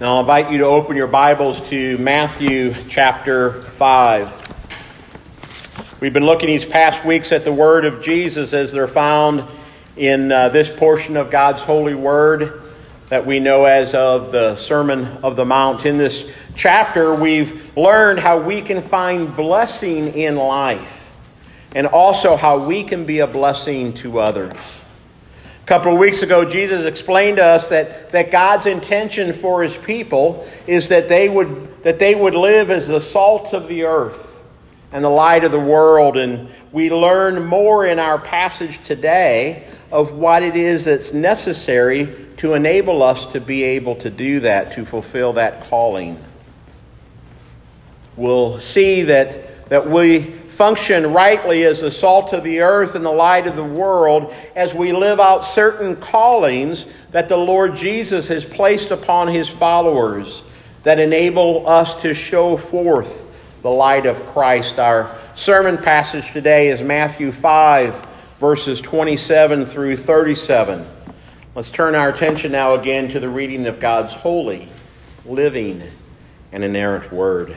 And I'll invite you to open your Bibles to Matthew chapter 5. We've been looking these past weeks at the Word of Jesus as they're found in uh, this portion of God's holy Word that we know as of the Sermon of the Mount. In this chapter, we've learned how we can find blessing in life and also how we can be a blessing to others. A couple of weeks ago, Jesus explained to us that, that God's intention for his people is that they, would, that they would live as the salt of the earth and the light of the world. And we learn more in our passage today of what it is that's necessary to enable us to be able to do that, to fulfill that calling. We'll see that, that we function rightly as the salt of the earth and the light of the world as we live out certain callings that the Lord Jesus has placed upon his followers that enable us to show forth the light of Christ. Our sermon passage today is Matthew 5, verses 27 through 37. Let's turn our attention now again to the reading of God's holy, living, and inerrant word.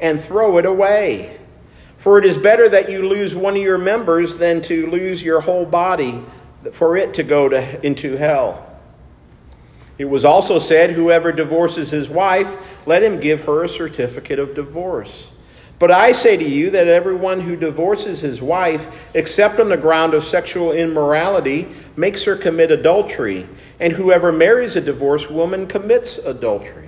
and throw it away. For it is better that you lose one of your members than to lose your whole body for it to go to, into hell. It was also said, Whoever divorces his wife, let him give her a certificate of divorce. But I say to you that everyone who divorces his wife, except on the ground of sexual immorality, makes her commit adultery, and whoever marries a divorced woman commits adultery.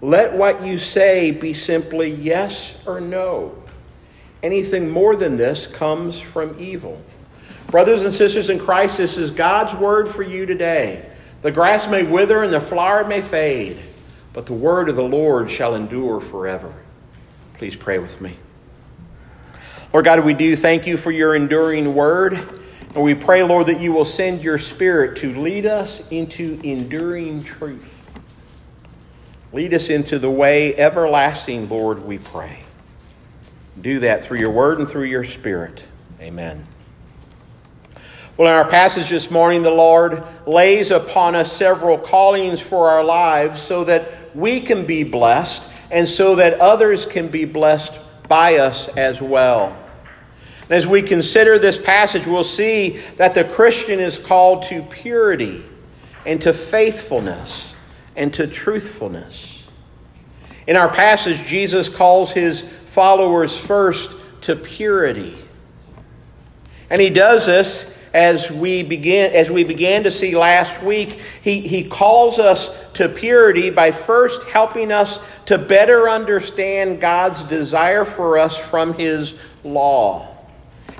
Let what you say be simply yes or no. Anything more than this comes from evil. Brothers and sisters in Christ, this is God's word for you today. The grass may wither and the flower may fade, but the word of the Lord shall endure forever. Please pray with me. Lord God, we do thank you for your enduring word. And we pray, Lord, that you will send your spirit to lead us into enduring truth. Lead us into the way everlasting, Lord, we pray. Do that through your word and through your spirit. Amen. Well, in our passage this morning, the Lord lays upon us several callings for our lives so that we can be blessed and so that others can be blessed by us as well. And as we consider this passage, we'll see that the Christian is called to purity and to faithfulness and to truthfulness. In our passage, Jesus calls his followers first to purity. And he does this as we begin as we began to see last week he, he calls us to purity by first helping us to better understand god's desire for us from his law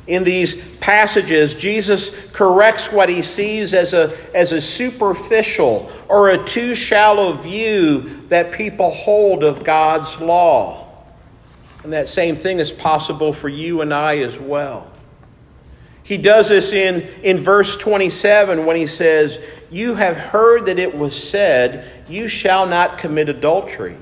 in these passages, Jesus corrects what he sees as a, as a superficial or a too shallow view that people hold of God's law. And that same thing is possible for you and I as well. He does this in, in verse 27 when he says, You have heard that it was said, You shall not commit adultery.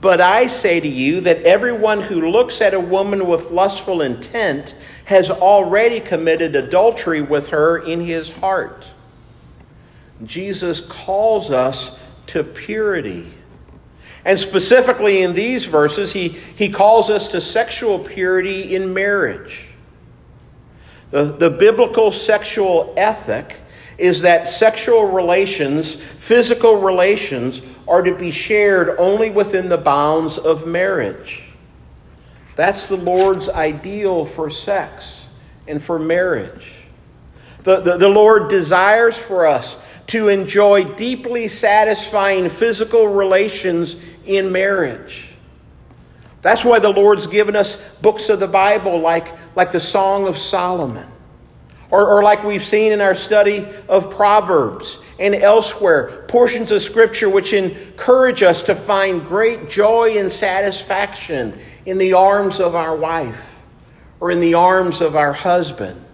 But I say to you that everyone who looks at a woman with lustful intent has already committed adultery with her in his heart. Jesus calls us to purity. And specifically in these verses, he, he calls us to sexual purity in marriage. The, the biblical sexual ethic is that sexual relations, physical relations, are to be shared only within the bounds of marriage. That's the Lord's ideal for sex and for marriage. The, the, the, Lord desires for us to enjoy deeply satisfying physical relations in marriage. That's why the Lord's given us books of the Bible like, like the Song of Solomon, or, or like we've seen in our study of Proverbs and elsewhere, portions of Scripture which encourage us to find great joy and satisfaction in the arms of our wife or in the arms of our husband,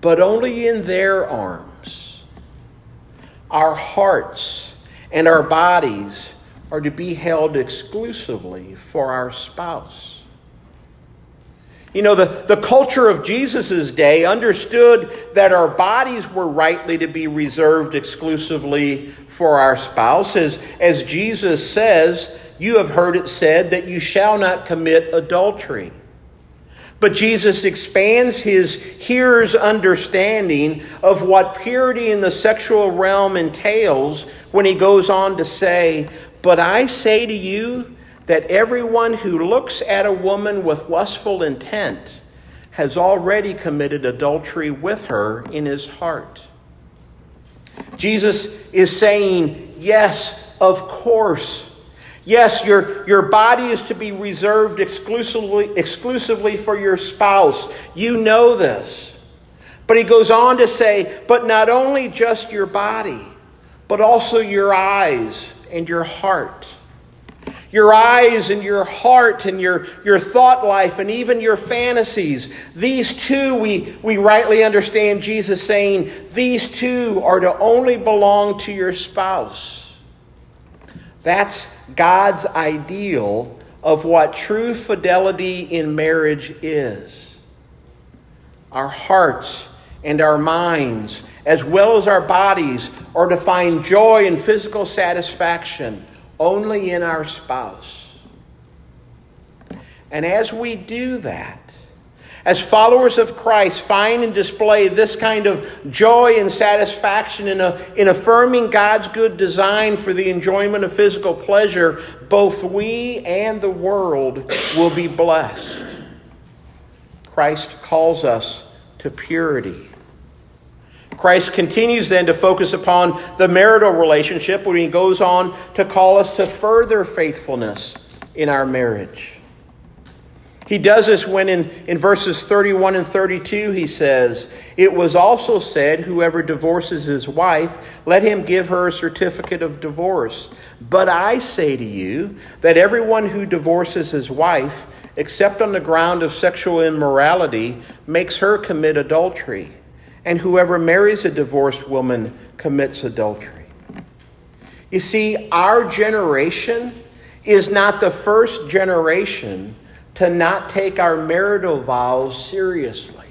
but only in their arms. Our hearts and our bodies are to be held exclusively for our spouse. You know, the, the culture of Jesus' day understood that our bodies were rightly to be reserved exclusively for our spouse. As, as Jesus says, you have heard it said that you shall not commit adultery. But Jesus expands his hearer's understanding of what purity in the sexual realm entails when he goes on to say, But I say to you that everyone who looks at a woman with lustful intent has already committed adultery with her in his heart. Jesus is saying, Yes, of course. Yes, your, your body is to be reserved exclusively, exclusively for your spouse. You know this. But he goes on to say, but not only just your body, but also your eyes and your heart. Your eyes and your heart and your, your thought life and even your fantasies. These two, we, we rightly understand Jesus saying, these two are to only belong to your spouse. That's God's ideal of what true fidelity in marriage is. Our hearts and our minds, as well as our bodies, are to find joy and physical satisfaction only in our spouse. And as we do that, as followers of Christ, find and display this kind of joy and satisfaction in, a, in affirming God's good design for the enjoyment of physical pleasure, both we and the world will be blessed. Christ calls us to purity. Christ continues then to focus upon the marital relationship when he goes on to call us to further faithfulness in our marriage. He does this when in, in verses 31 and 32 he says, It was also said, Whoever divorces his wife, let him give her a certificate of divorce. But I say to you that everyone who divorces his wife, except on the ground of sexual immorality, makes her commit adultery. And whoever marries a divorced woman commits adultery. You see, our generation is not the first generation to not take our marital vows seriously.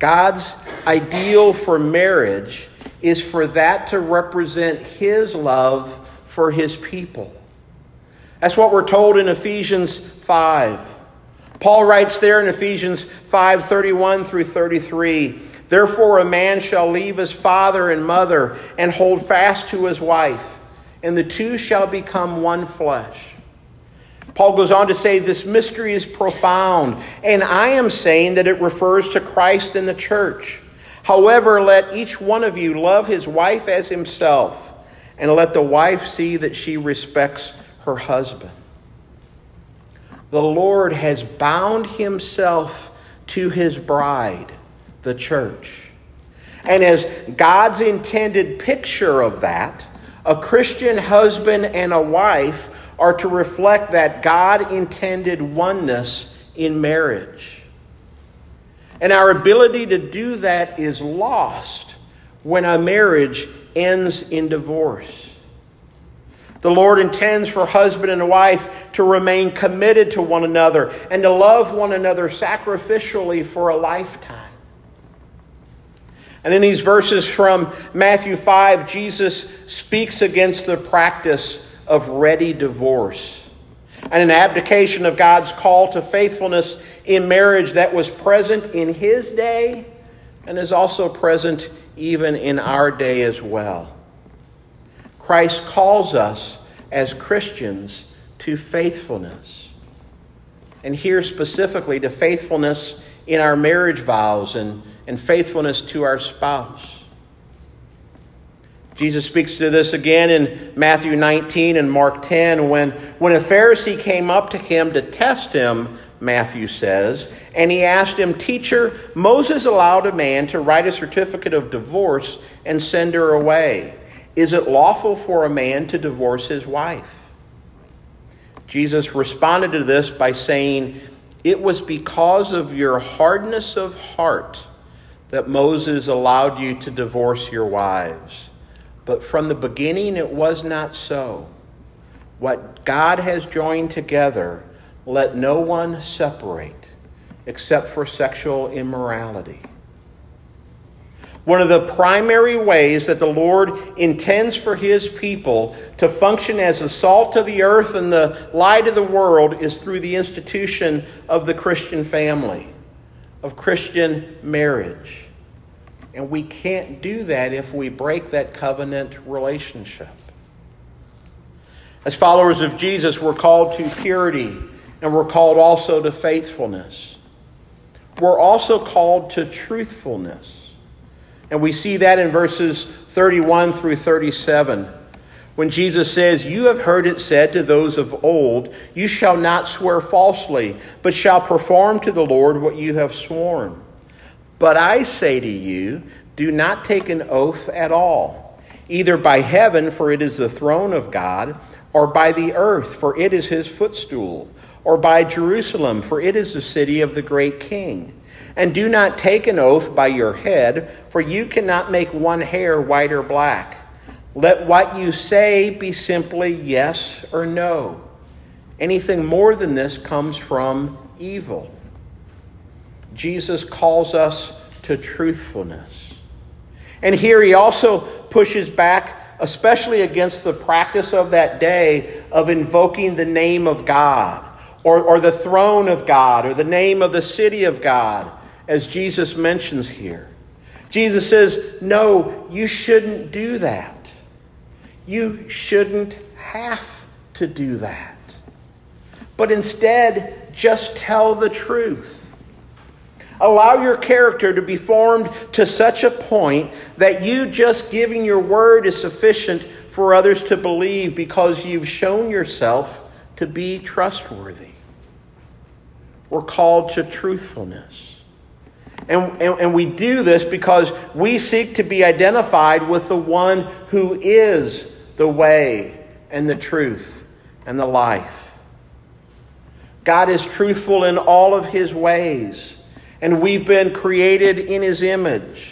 God's ideal for marriage is for that to represent His love for His people. That's what we're told in Ephesians 5. Paul writes there in Ephesians 5 31 through 33 Therefore, a man shall leave his father and mother and hold fast to his wife, and the two shall become one flesh. Paul goes on to say this mystery is profound, and I am saying that it refers to Christ and the church. However, let each one of you love his wife as himself, and let the wife see that she respects her husband. The Lord has bound himself to his bride, the church. And as God's intended picture of that, a Christian husband and a wife are to reflect that God intended oneness in marriage. And our ability to do that is lost when a marriage ends in divorce. The Lord intends for husband and wife to remain committed to one another and to love one another sacrificially for a lifetime. And in these verses from Matthew 5, Jesus speaks against the practice of ready divorce and an abdication of God's call to faithfulness in marriage that was present in his day, and is also present even in our day as well. Christ calls us as Christians to faithfulness. And here specifically to faithfulness in our marriage vows and, and faithfulness to our spouse. Jesus speaks to this again in Matthew 19 and Mark 10 when, when a Pharisee came up to him to test him, Matthew says, and he asked him, Teacher, Moses allowed a man to write a certificate of divorce and send her away. Is it lawful for a man to divorce his wife? Jesus responded to this by saying, It was because of your hardness of heart that Moses allowed you to divorce your wives. But from the beginning, it was not so. What God has joined together, let no one separate except for sexual immorality. One of the primary ways that the Lord intends for his people to function as the salt of the earth and the light of the world is through the institution of the Christian family, of Christian marriage. And we can't do that if we break that covenant relationship. As followers of Jesus, we're called to purity and we're called also to faithfulness. We're also called to truthfulness. And we see that in verses 31 through 37. When Jesus says, You have heard it said to those of old, You shall not swear falsely, but shall perform to the Lord what you have sworn. But I say to you, do not take an oath at all, either by heaven, for it is the throne of God, or by the earth, for it is his footstool, or by Jerusalem, for it is the city of the great king. And do not take an oath by your head, for you cannot make one hair white or black. Let what you say be simply yes or no. Anything more than this comes from evil. Jesus calls us to truthfulness. And here he also pushes back, especially against the practice of that day of invoking the name of God or, or the throne of God or the name of the city of God, as Jesus mentions here. Jesus says, No, you shouldn't do that. You shouldn't have to do that. But instead, just tell the truth. Allow your character to be formed to such a point that you just giving your word is sufficient for others to believe because you've shown yourself to be trustworthy. We're called to truthfulness. And, and, and, we do this because we seek to be identified with the one who is the way and the truth and the life. God is truthful in all of his ways and we've been created in his image.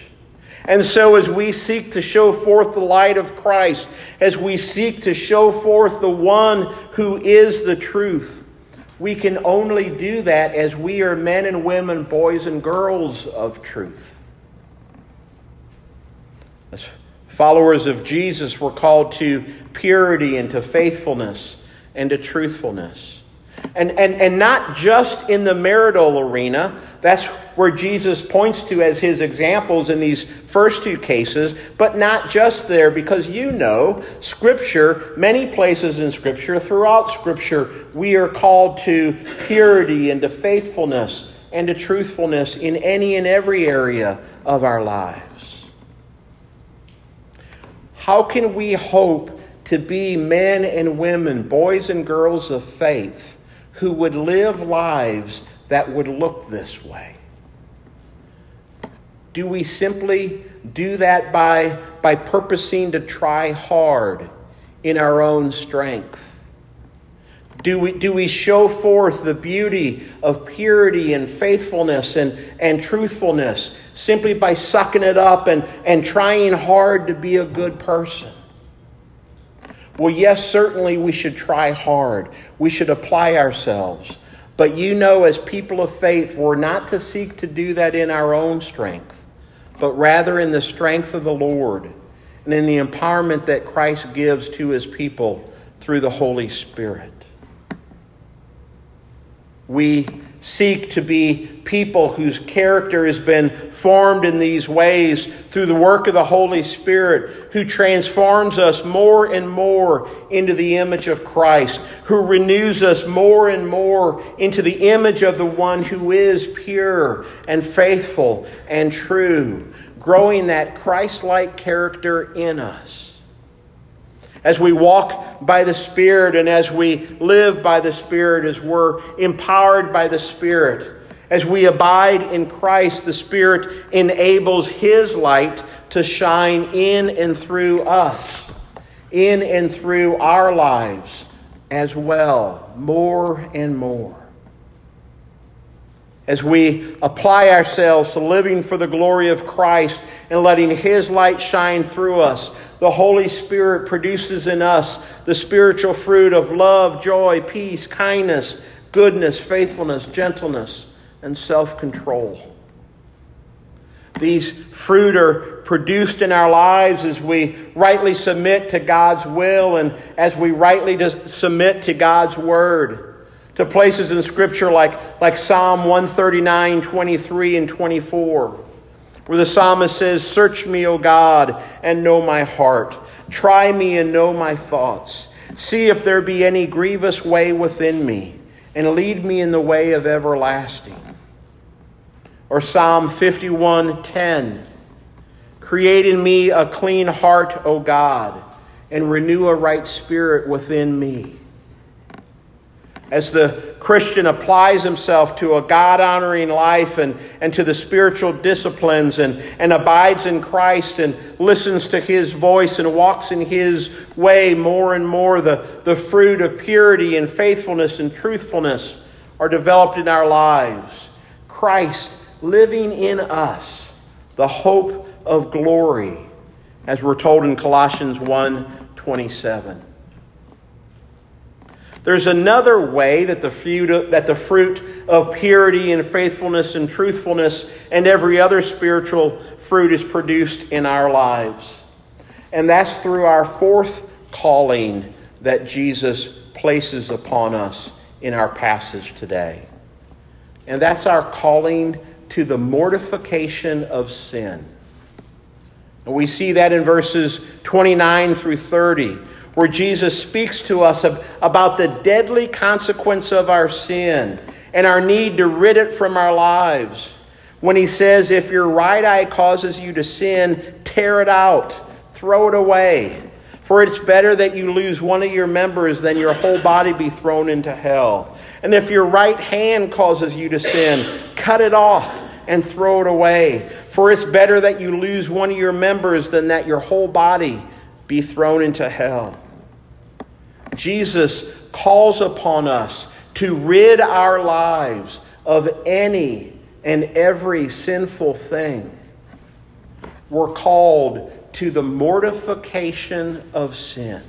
And so, as we seek to show forth the light of Christ, as we seek to show forth the one who is the truth, we can only do that as we are men and women, boys and girls of truth. As followers of Jesus, we're called to purity and to faithfulness and to truthfulness. And, and, and not just in the marital arena. That's where Jesus points to as his examples in these first two cases, but not just there, because you know, Scripture, many places in Scripture, throughout Scripture, we are called to purity and to faithfulness and to truthfulness in any and every area of our lives. How can we hope to be men and women, boys and girls of faith? Who would live lives that would look this way? Do we simply do that by, by purposing to try hard in our own strength? Do we, do we show forth the beauty of purity and faithfulness and, and truthfulness simply by sucking it up and, and trying hard to be a good person? Well, yes, certainly we should try hard. We should apply ourselves. But you know, as people of faith, we're not to seek to do that in our own strength, but rather in the strength of the Lord and in the empowerment that Christ gives to his people through the Holy Spirit. We seek to be people whose character has been formed in these ways through the work of the Holy Spirit, who transforms us more and more into the image of Christ, who renews us more and more into the image of the one who is pure and faithful and true, growing that Christ like character in us. As we walk by the Spirit and as we live by the Spirit, as we're empowered by the Spirit, as we abide in Christ, the Spirit enables His light to shine in and through us, in and through our lives as well, more and more. As we apply ourselves to living for the glory of Christ and letting His light shine through us, the Holy Spirit produces in us the spiritual fruit of love, joy, peace, kindness, goodness, faithfulness, gentleness, and self control. These fruit are produced in our lives as we rightly submit to God's will and as we rightly submit to God's word. To places in Scripture like, like Psalm 139, 23, and 24 where the psalmist says, Search me, O God, and know my heart. Try me and know my thoughts. See if there be any grievous way within me, and lead me in the way of everlasting. Or Psalm 51:10. Create in me a clean heart, O God, and renew a right spirit within me as the Christian applies himself to a God honoring life and, and to the spiritual disciplines and, and abides in Christ and listens to his voice and walks in his way more and more, the, the fruit of purity and faithfulness and truthfulness are developed in our lives. Christ living in us, the hope of glory, as we're told in Colossians 1 27. There's another way that the, fruit, that the fruit of purity and faithfulness and truthfulness and every other spiritual fruit is produced in our lives. And that's through our fourth calling that Jesus places upon us in our passage today. And that's our calling to the mortification of sin. And we see that in verses 29 through 30 where Jesus speaks to us about the deadly consequence of our sin and our need to rid it from our lives. When he says, If your right eye causes you to sin, tear it out, throw it away. For it's better that you lose one of your members than your whole body be thrown into hell. And if your right hand causes you to sin, cut it off and throw it away. For it's better that you lose one of your members than that your whole body be thrown into hell. Jesus calls upon us to rid our lives of any and every sinful thing. We're called to the mortification of sin.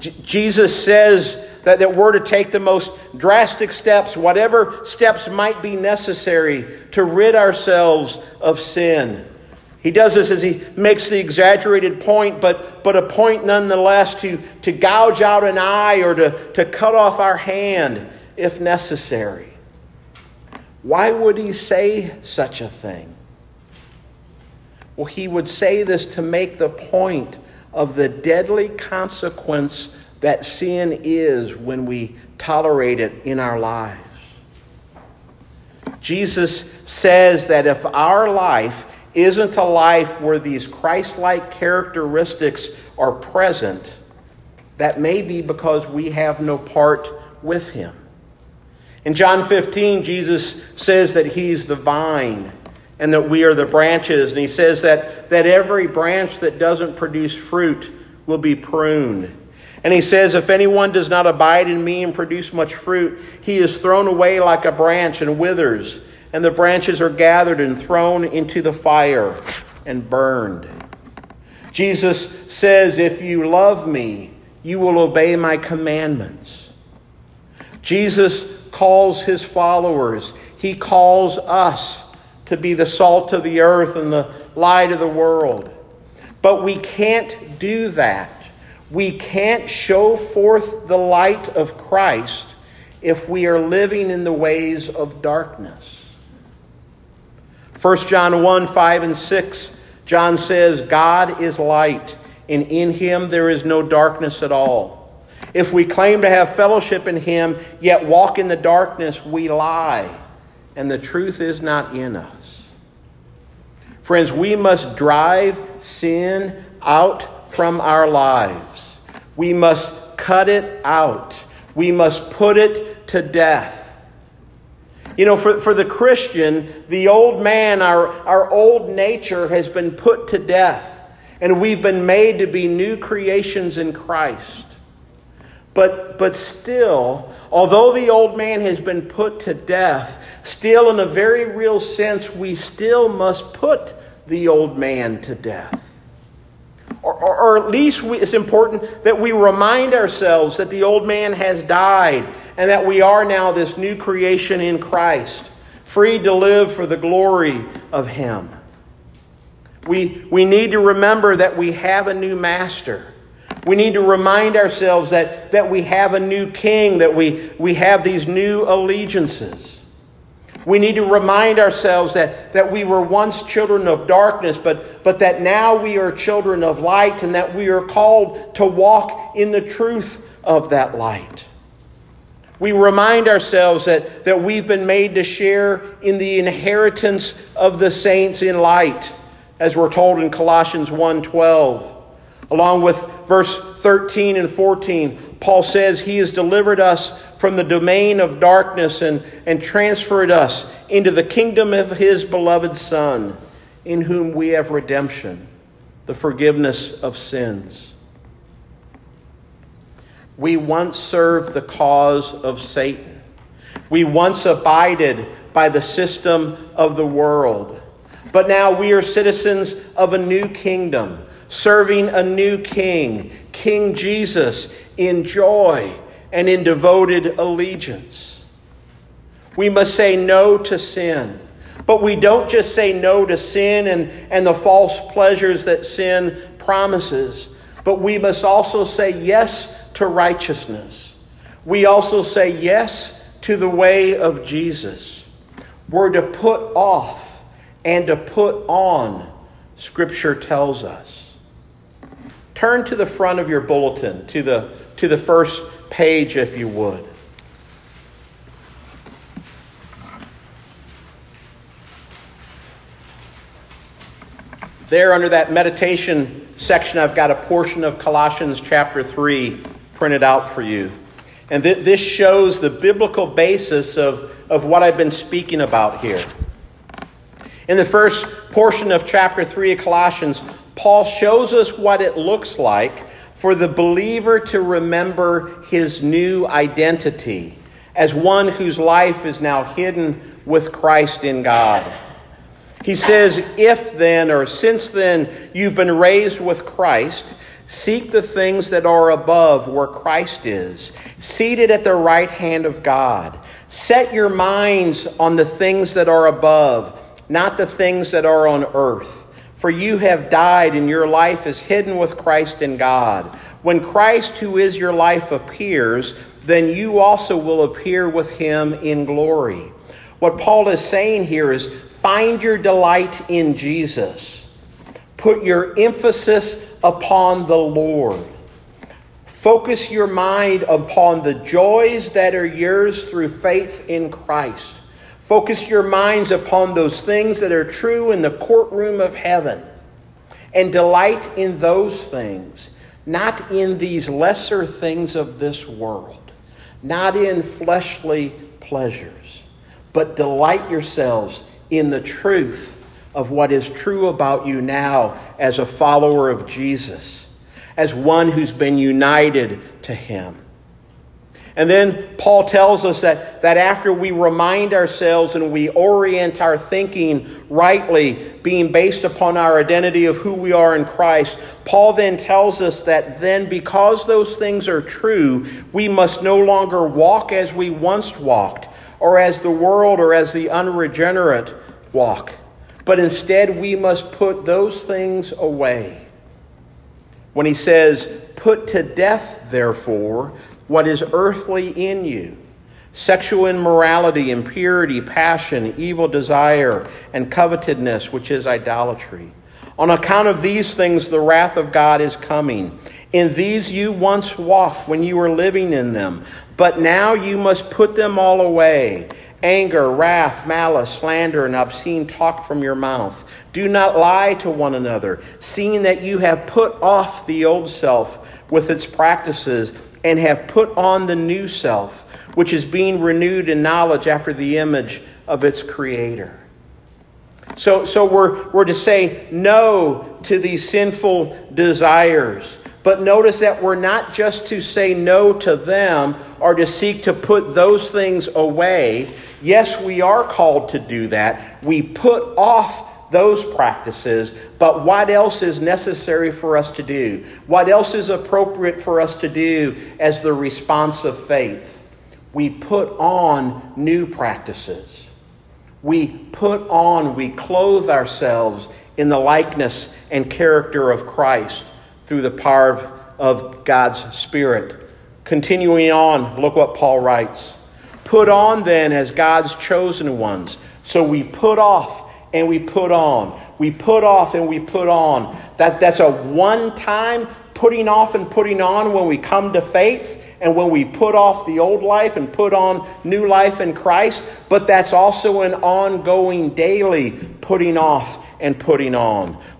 J- Jesus says that, that we're to take the most drastic steps, whatever steps might be necessary to rid ourselves of sin. He does this as he makes the exaggerated point, but, but a point nonetheless to, to gouge out an eye or to, to cut off our hand if necessary. Why would he say such a thing? Well, he would say this to make the point of the deadly consequence that sin is when we tolerate it in our lives. Jesus says that if our life isn't a life where these Christ like characteristics are present, that may be because we have no part with Him. In John 15, Jesus says that He's the vine and that we are the branches. And He says that, that every branch that doesn't produce fruit will be pruned. And He says, If anyone does not abide in me and produce much fruit, he is thrown away like a branch and withers and the branches are gathered and thrown into the fire and burned. Jesus says, If you love me, you will obey my commandments. Jesus calls his followers, he calls us to be the salt of the earth and the light of the world. But we can't do that. We can't show forth the light of Christ if we are living in the ways of darkness. 1 John 1 5 and 6, John says, God is light, and in him there is no darkness at all. If we claim to have fellowship in him, yet walk in the darkness, we lie, and the truth is not in us. Friends, we must drive sin out from our lives. We must cut it out. We must put it to death. You know, for, for the Christian, the old man, our, our old nature, has been put to death, and we've been made to be new creations in Christ. But, but still, although the old man has been put to death, still, in a very real sense, we still must put the old man to death. Or, or, or at least we, it's important that we remind ourselves that the old man has died and that we are now this new creation in Christ, free to live for the glory of Him. We, we need to remember that we have a new master. We need to remind ourselves that, that we have a new king, that we, we have these new allegiances. We need to remind ourselves that, that we were once children of darkness, but, but that now we are children of light and that we are called to walk in the truth of that light. We remind ourselves that, that we've been made to share in the inheritance of the saints in light, as we're told in Colossians 1:12. Along with verse 13 and 14, Paul says he has delivered us from the domain of darkness and, and transferred us into the kingdom of his beloved Son, in whom we have redemption, the forgiveness of sins. We once served the cause of Satan. We once abided by the system of the world. But now we are citizens of a new kingdom, serving a new king, King Jesus, in joy and in devoted allegiance. We must say no to sin. But we don't just say no to sin and, and the false pleasures that sin promises, but we must also say yes to righteousness. We also say yes to the way of Jesus. We're to put off and to put on, Scripture tells us. Turn to the front of your bulletin, to the, to the first page, if you would. There, under that meditation section, I've got a portion of Colossians chapter 3 printed out for you. And th- this shows the biblical basis of, of what I've been speaking about here. In the first portion of chapter 3 of Colossians, Paul shows us what it looks like for the believer to remember his new identity as one whose life is now hidden with Christ in God. He says, If then, or since then, you've been raised with Christ, Seek the things that are above where Christ is, seated at the right hand of God. Set your minds on the things that are above, not the things that are on earth. For you have died, and your life is hidden with Christ in God. When Christ, who is your life, appears, then you also will appear with him in glory. What Paul is saying here is find your delight in Jesus. Put your emphasis upon the Lord. Focus your mind upon the joys that are yours through faith in Christ. Focus your minds upon those things that are true in the courtroom of heaven. And delight in those things, not in these lesser things of this world, not in fleshly pleasures, but delight yourselves in the truth of what is true about you now as a follower of Jesus, as one who's been united to Him. And then Paul tells us that, that after we remind ourselves and we orient our thinking rightly, being based upon our identity of who we are in Christ, Paul then tells us that then, because those things are true, we must no longer walk as we once walked, or as the world or as the unregenerate walk but instead we must put those things away. When he says, Put to death, therefore, what is earthly in you sexual immorality, impurity, passion, evil desire, and covetousness, which is idolatry. On account of these things, the wrath of God is coming. In these you once walked when you were living in them, but now you must put them all away anger, wrath, malice, slander, and obscene talk from your mouth. Do not lie to one another, seeing that you have put off the old self with its practices and have put on the new self, which is being renewed in knowledge after the image of its creator. So, so we're, we're to say no to these sinful desires. But notice that we're not just to say no to them or to seek to put those things away. Yes, we are called to do that. We put off those practices, but what else is necessary for us to do? What else is appropriate for us to do as the response of faith? We put on new practices we put on, we clothe ourselves in the likeness and character of Christ through the power of God's Spirit. Continuing on, look what Paul writes. Put on then as God's chosen ones. So we put off and we put on. We put off and we put on. That, that's a one time putting off and putting on when we come to faith and when we put off the old life and put on new life in Christ, but that's also an ongoing daily putting off and putting on.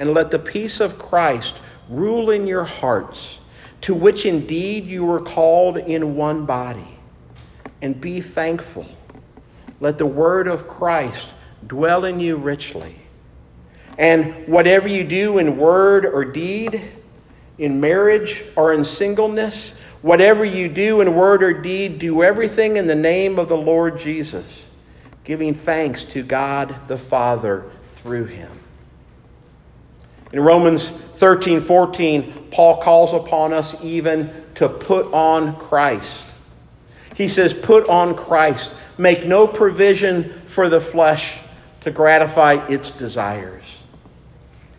And let the peace of Christ rule in your hearts, to which indeed you were called in one body. And be thankful. Let the word of Christ dwell in you richly. And whatever you do in word or deed, in marriage or in singleness, whatever you do in word or deed, do everything in the name of the Lord Jesus, giving thanks to God the Father through him. In Romans 13 14, Paul calls upon us even to put on Christ. He says, Put on Christ. Make no provision for the flesh to gratify its desires.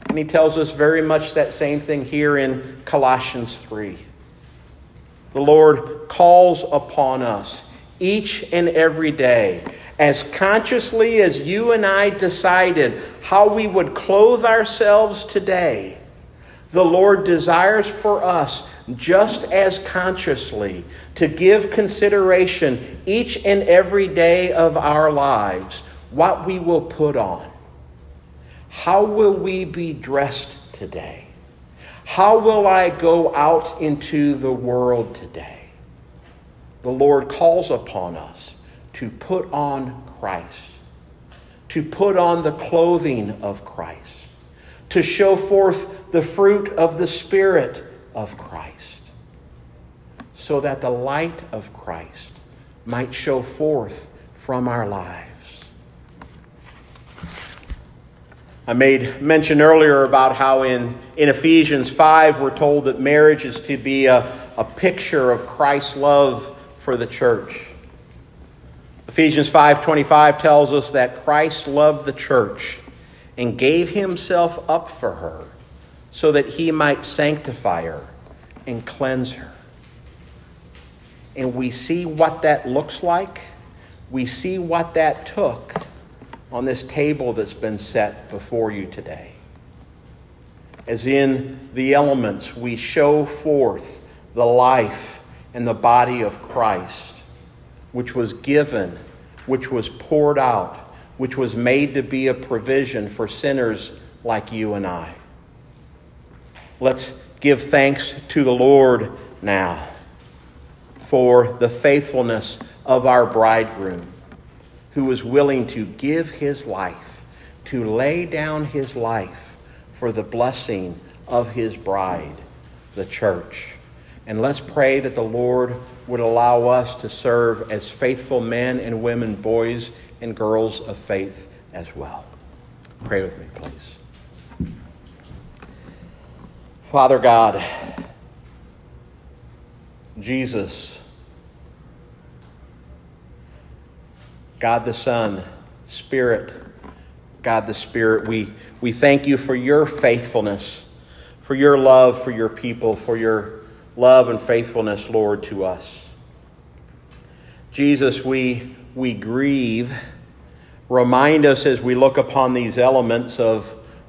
And he tells us very much that same thing here in Colossians 3. The Lord calls upon us each and every day, as consciously as you and I decided how we would clothe ourselves today. The Lord desires for us just as consciously to give consideration each and every day of our lives what we will put on. How will we be dressed today? How will I go out into the world today? The Lord calls upon us to put on Christ, to put on the clothing of Christ, to show forth the fruit of the Spirit of Christ, so that the light of Christ might show forth from our lives. I made mention earlier about how in, in Ephesians 5 we're told that marriage is to be a, a picture of Christ's love for the church. Ephesians 5:25 tells us that Christ loved the church and gave himself up for her so that he might sanctify her and cleanse her. And we see what that looks like. We see what that took on this table that's been set before you today. As in the elements, we show forth the life and the body of Christ, which was given, which was poured out, which was made to be a provision for sinners like you and I. Let's give thanks to the Lord now for the faithfulness of our bridegroom who was willing to give his life, to lay down his life for the blessing of his bride, the church. And let's pray that the Lord would allow us to serve as faithful men and women, boys and girls of faith as well. Pray with me, please. Father God, Jesus, God the Son, Spirit, God the Spirit, we, we thank you for your faithfulness, for your love for your people, for your love and faithfulness, Lord, to us. Jesus, we, we grieve. Remind us as we look upon these elements of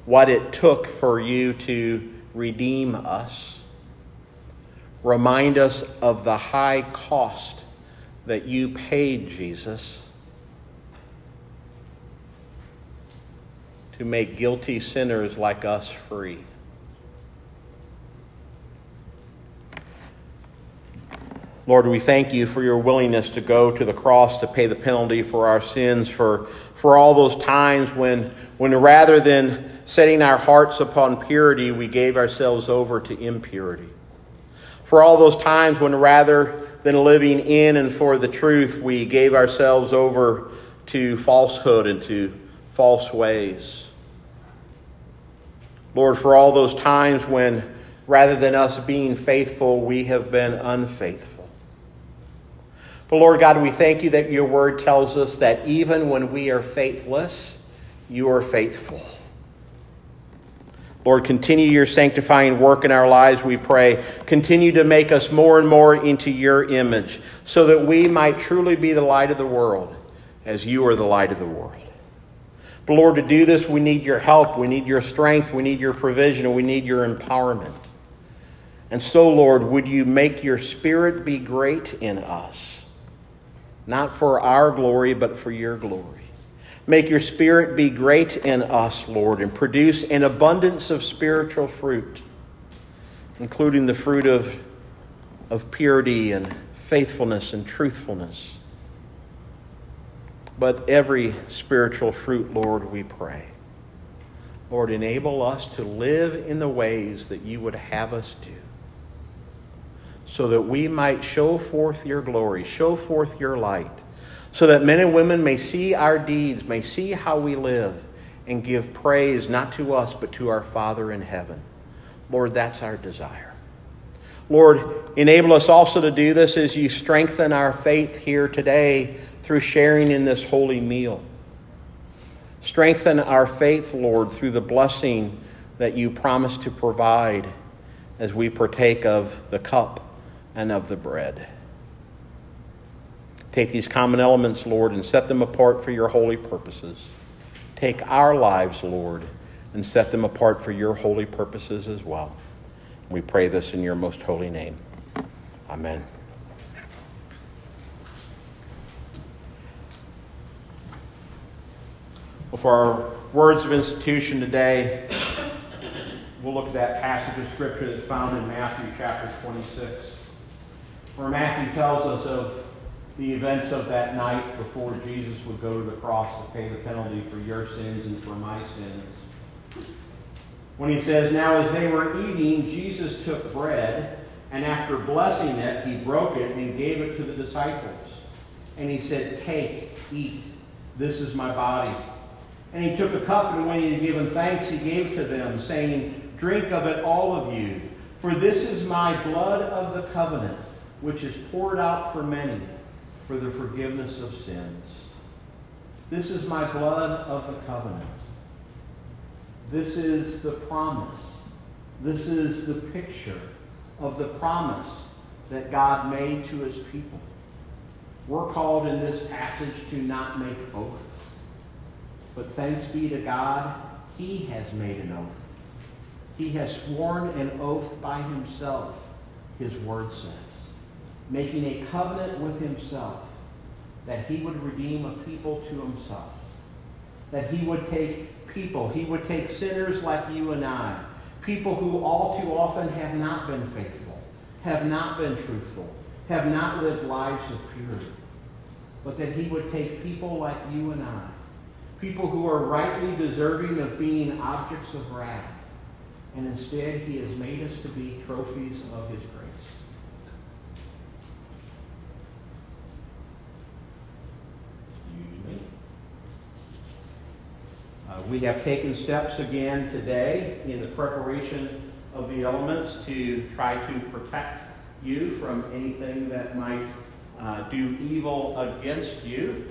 what it took for you to redeem us. Remind us of the high cost that you paid, Jesus, to make guilty sinners like us free. Lord, we thank you for your willingness to go to the cross to pay the penalty for our sins, for, for all those times when, when rather than setting our hearts upon purity, we gave ourselves over to impurity. For all those times when rather than living in and for the truth, we gave ourselves over to falsehood and to false ways. Lord, for all those times when rather than us being faithful, we have been unfaithful. But Lord God, we thank you that your word tells us that even when we are faithless, you are faithful. Lord, continue your sanctifying work in our lives, we pray. Continue to make us more and more into your image so that we might truly be the light of the world as you are the light of the world. But Lord, to do this, we need your help, we need your strength, we need your provision, we need your empowerment. And so, Lord, would you make your spirit be great in us? Not for our glory, but for your glory. Make your spirit be great in us, Lord, and produce an abundance of spiritual fruit, including the fruit of, of purity and faithfulness and truthfulness. But every spiritual fruit, Lord, we pray. Lord, enable us to live in the ways that you would have us do so that we might show forth your glory, show forth your light, so that men and women may see our deeds, may see how we live, and give praise not to us, but to our Father in heaven. Lord, that's our desire. Lord, enable us also to do this as you strengthen our faith here today through sharing in this holy meal. Strengthen our faith, Lord, through the blessing that you promise to provide as we partake of the cup and of the bread. Take these common elements, Lord, and set them apart for your holy purposes. Take our lives, Lord, and set them apart for your holy purposes as well. We pray this in your most holy name. Amen. For our words of institution today, we'll look at that passage of Scripture that's found in Matthew chapter 26 where Matthew tells us of the events of that night before Jesus would go to the cross to pay the penalty for your sins and for my sins. When he says, Now as they were eating, Jesus took bread, and after blessing it, he broke it and gave it to the disciples. And he said, Take, eat, this is my body. And he took a cup, and when he had given thanks, he gave to them, saying, Drink of it, all of you, for this is my blood of the covenant which is poured out for many for the forgiveness of sins. This is my blood of the covenant. This is the promise. This is the picture of the promise that God made to his people. We're called in this passage to not make oaths. But thanks be to God, he has made an oath. He has sworn an oath by himself, his word says making a covenant with himself that he would redeem a people to himself. That he would take people, he would take sinners like you and I, people who all too often have not been faithful, have not been truthful, have not lived lives of purity. But that he would take people like you and I, people who are rightly deserving of being objects of wrath, and instead he has made us to be trophies of his grace. We have taken steps again today in the preparation of the elements to try to protect you from anything that might uh, do evil against you.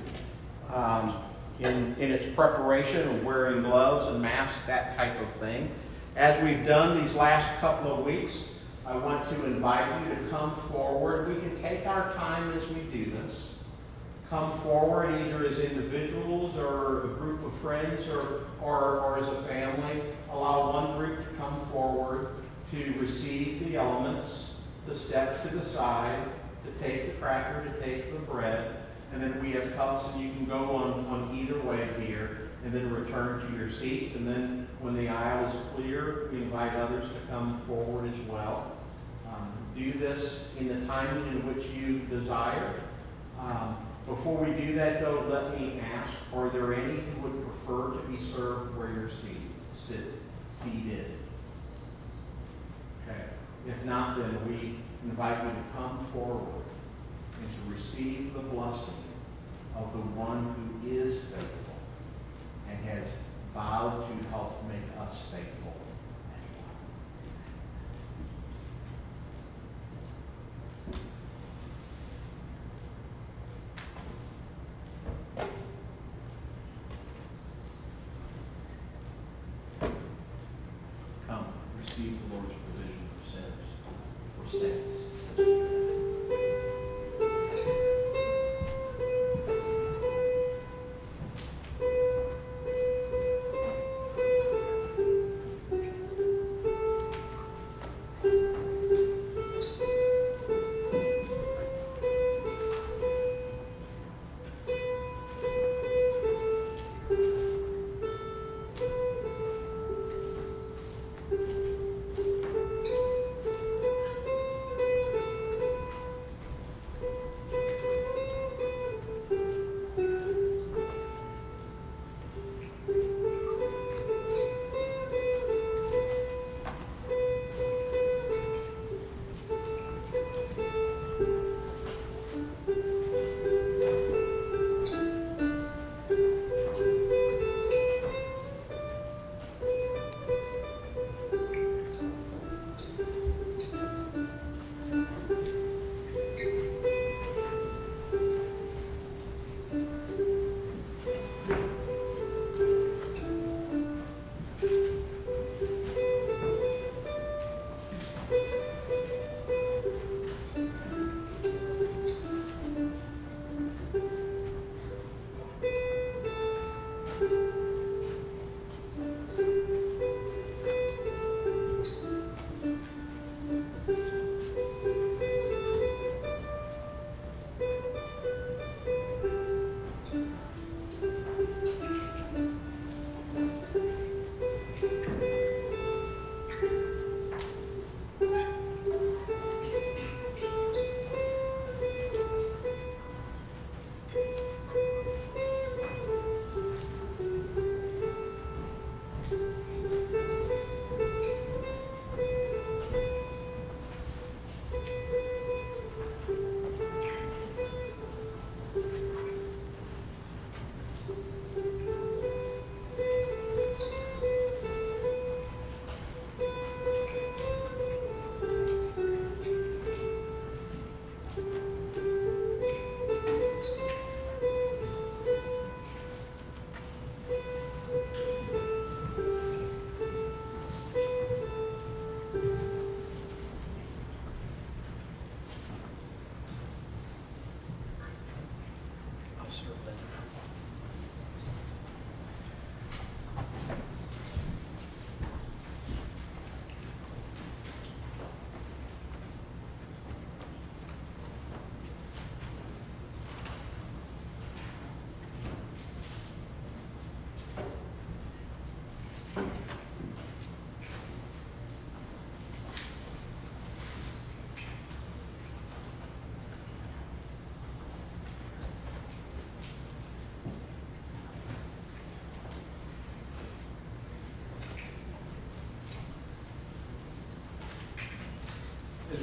Um, in, in its preparation of wearing gloves and masks, that type of thing. As we've done these last couple of weeks, I want to invite you to come forward. We can take our time as we do this. Come forward either as individuals or a group of friends or, or, or as a family. Allow one group to come forward to receive the elements, to step to the side, to take the cracker, to take the bread, and then we have cups, and you can go on, on either way here, and then return to your seat. And then when the aisle is clear, we invite others to come forward as well. Um, do this in the timing in which you desire. Um, before we do that, though, let me ask, are there any who would prefer to be served where you're seated? Sit, seated. Okay. If not, then we invite you to come forward and to receive the blessing of the one who is faithful and has vowed to help make us faithful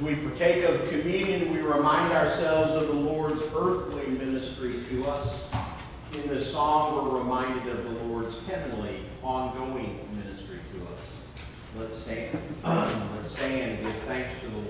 As we partake of communion, we remind ourselves of the Lord's earthly ministry to us in this song, we're reminded of the Lord's heavenly, ongoing ministry to us. Let's stand. Let's stand and give thanks to the Lord